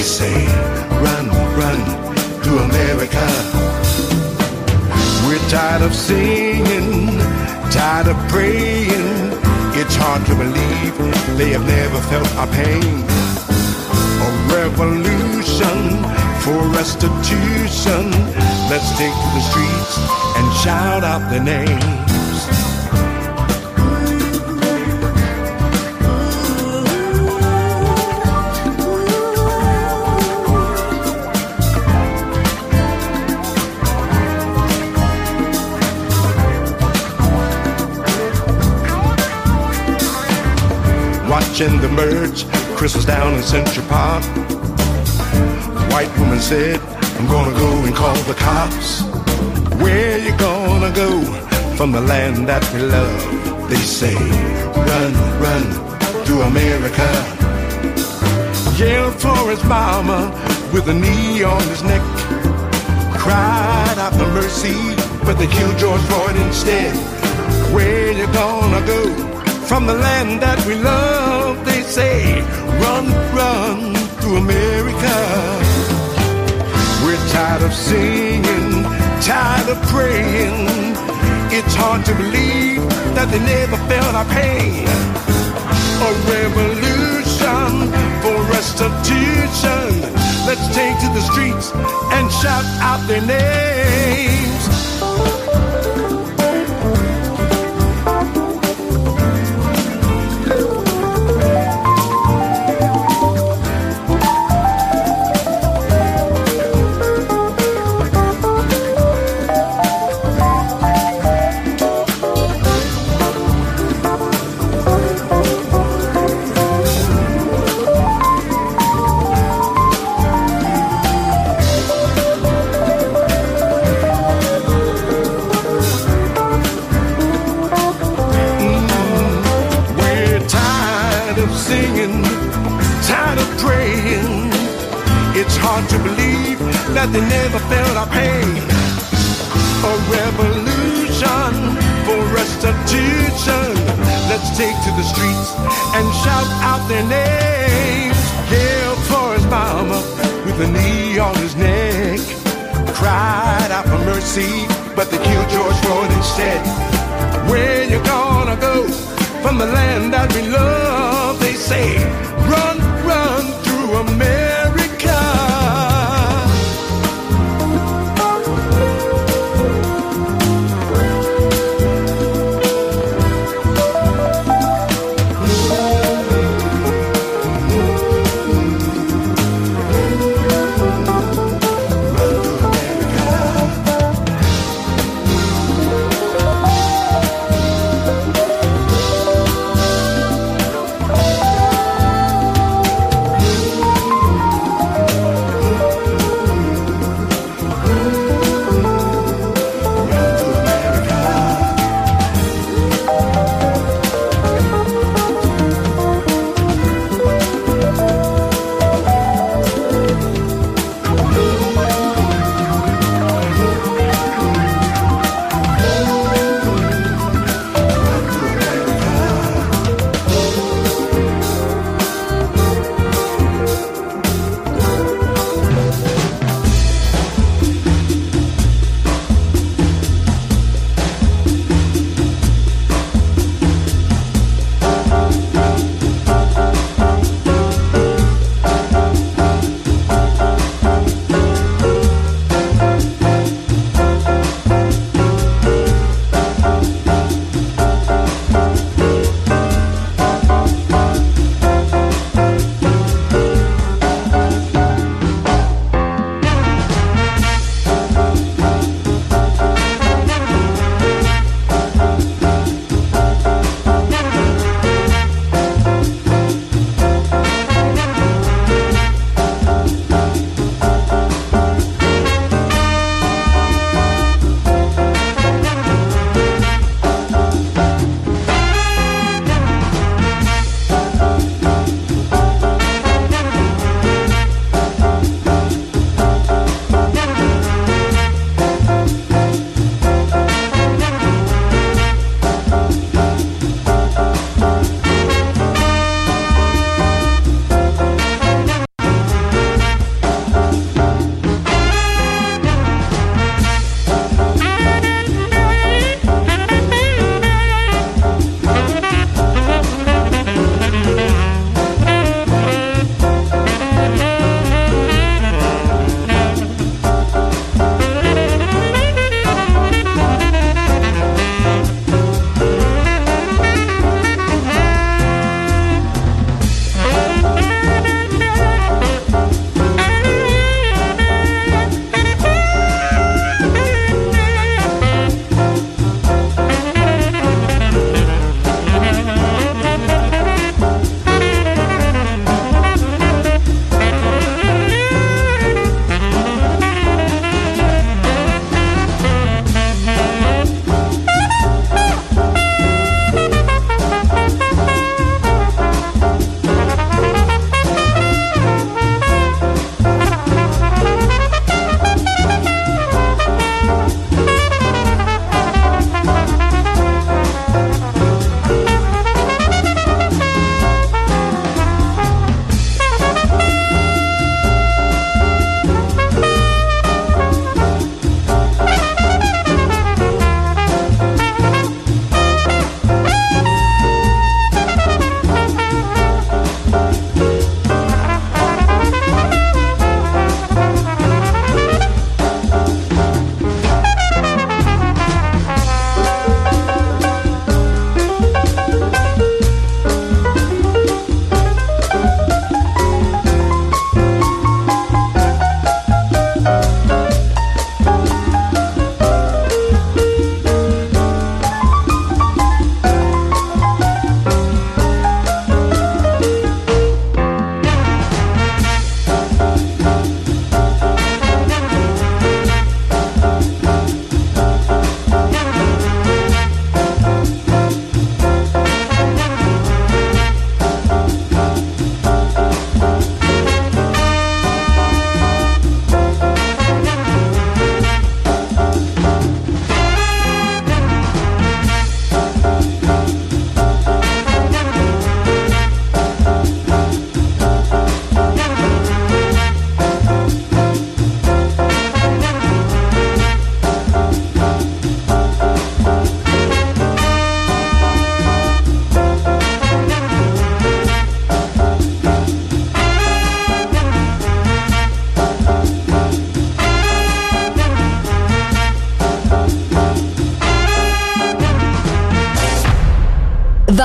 they say, run, run to America. We're tired of singing, tired of praying. It's hard to believe they have never felt our pain. A revolution for restitution. Let's take to the streets and shout out the name. Merge. Chris was down in Central Park. The White woman said, I'm gonna go and call the cops. Where you gonna go from the land that we love? They say, run, run through America. Yelled for his mama with a knee on his neck. Cried out for mercy, but they killed George Floyd instead. Where you gonna go? from the land that we love. Say, run, run through America. We're tired of singing, tired of praying. It's hard to believe that they never felt our pain. A revolution for restitution. Let's take to the streets and shout out their names. But they killed George Floyd instead. Where you gonna go from the land that we love? They say,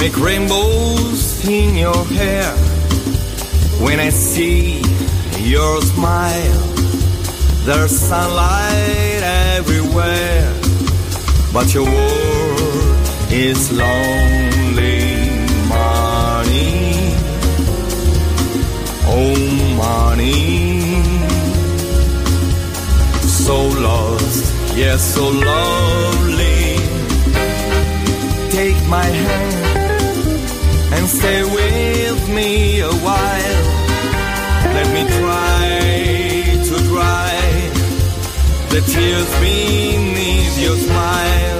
Make rainbows in your hair. When I see your smile, there's sunlight everywhere, but your world is lonely, money. Oh, money. So lost, yes, so lovely. Take my hand and stay with me a while. Let me try to dry the tears beneath your smile.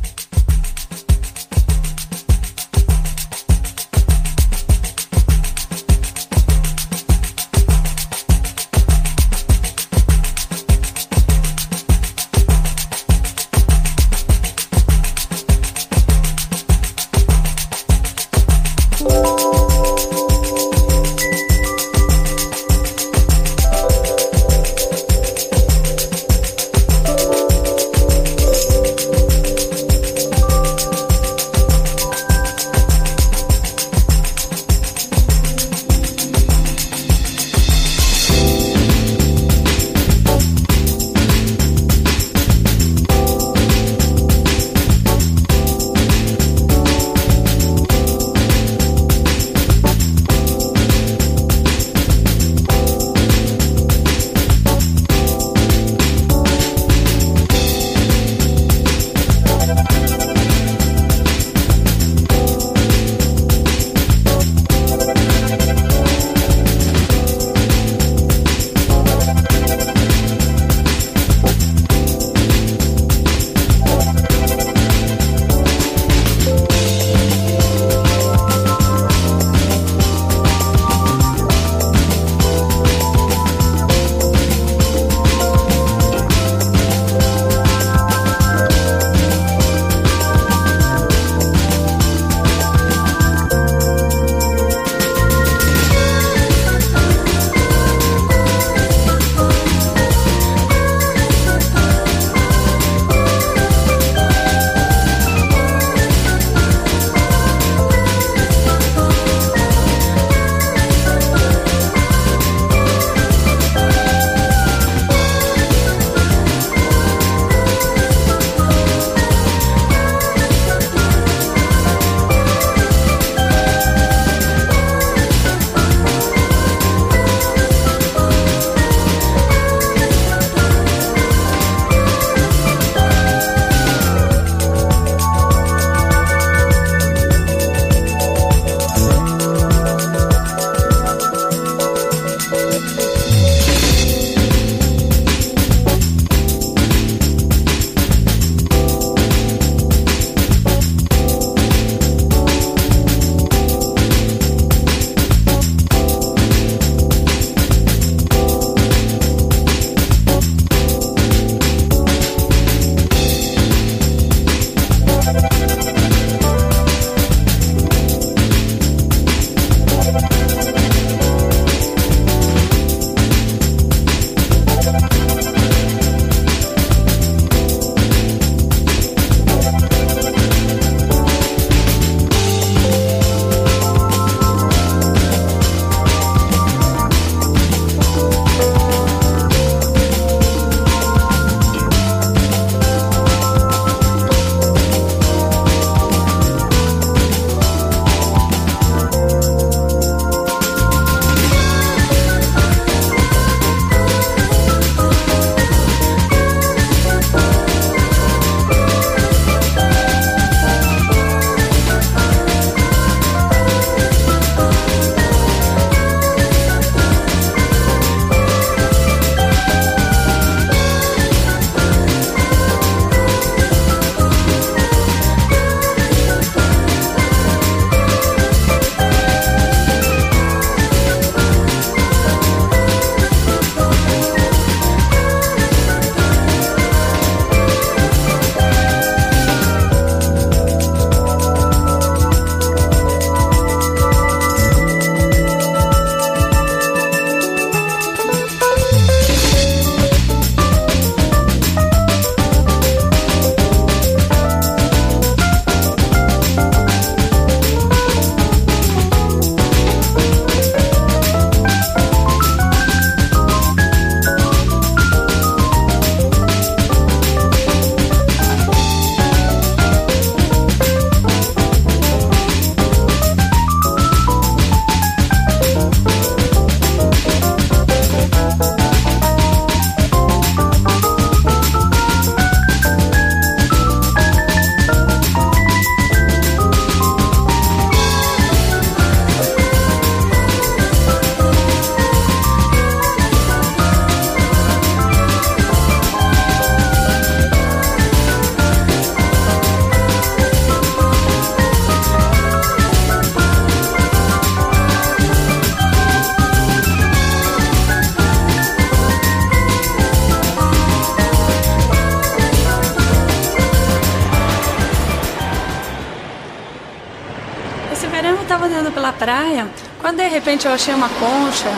Repente eu achei uma concha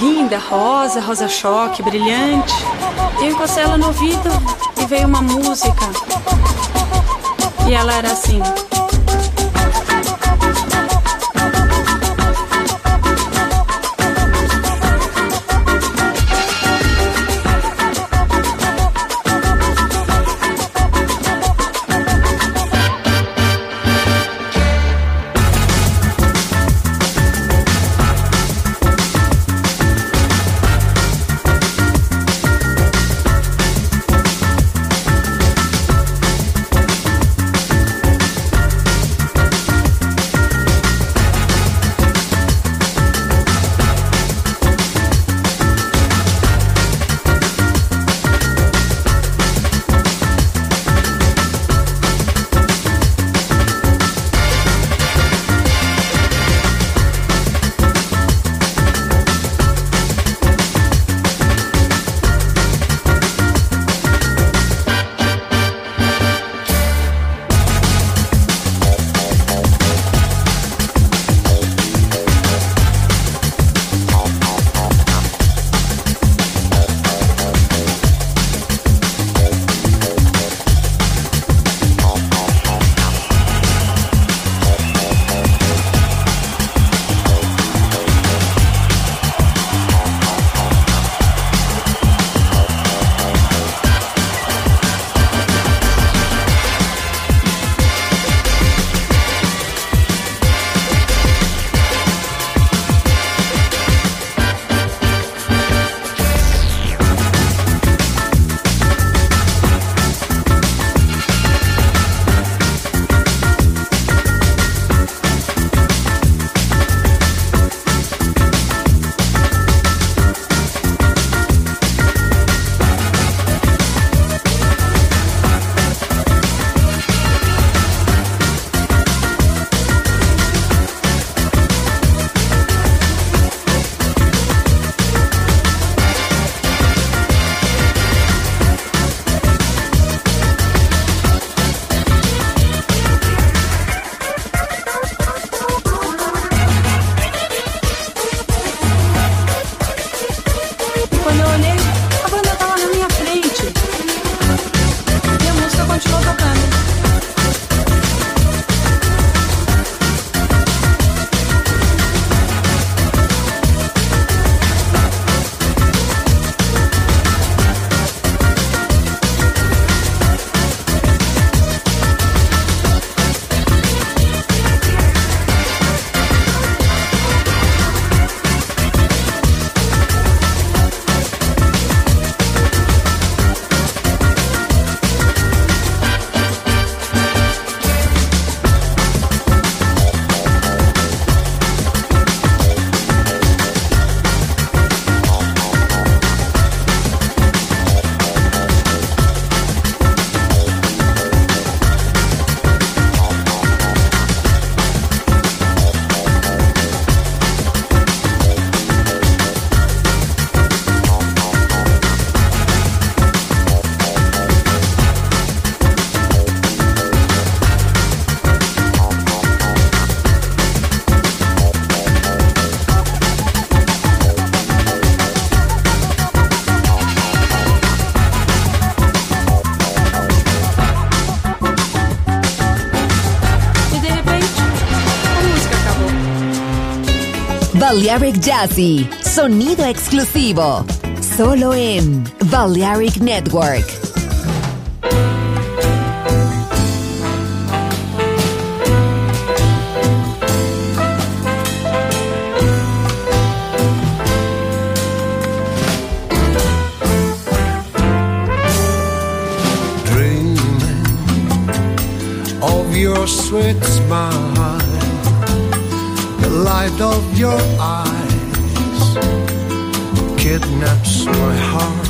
linda, rosa, rosa choque, brilhante. Eu encostei ela no ouvido e veio uma música. E ela era assim. Balearic Jazzy, sonido exclusivo, solo en Balearic Network. dreaming of your sweet of your eyes kidnaps my heart.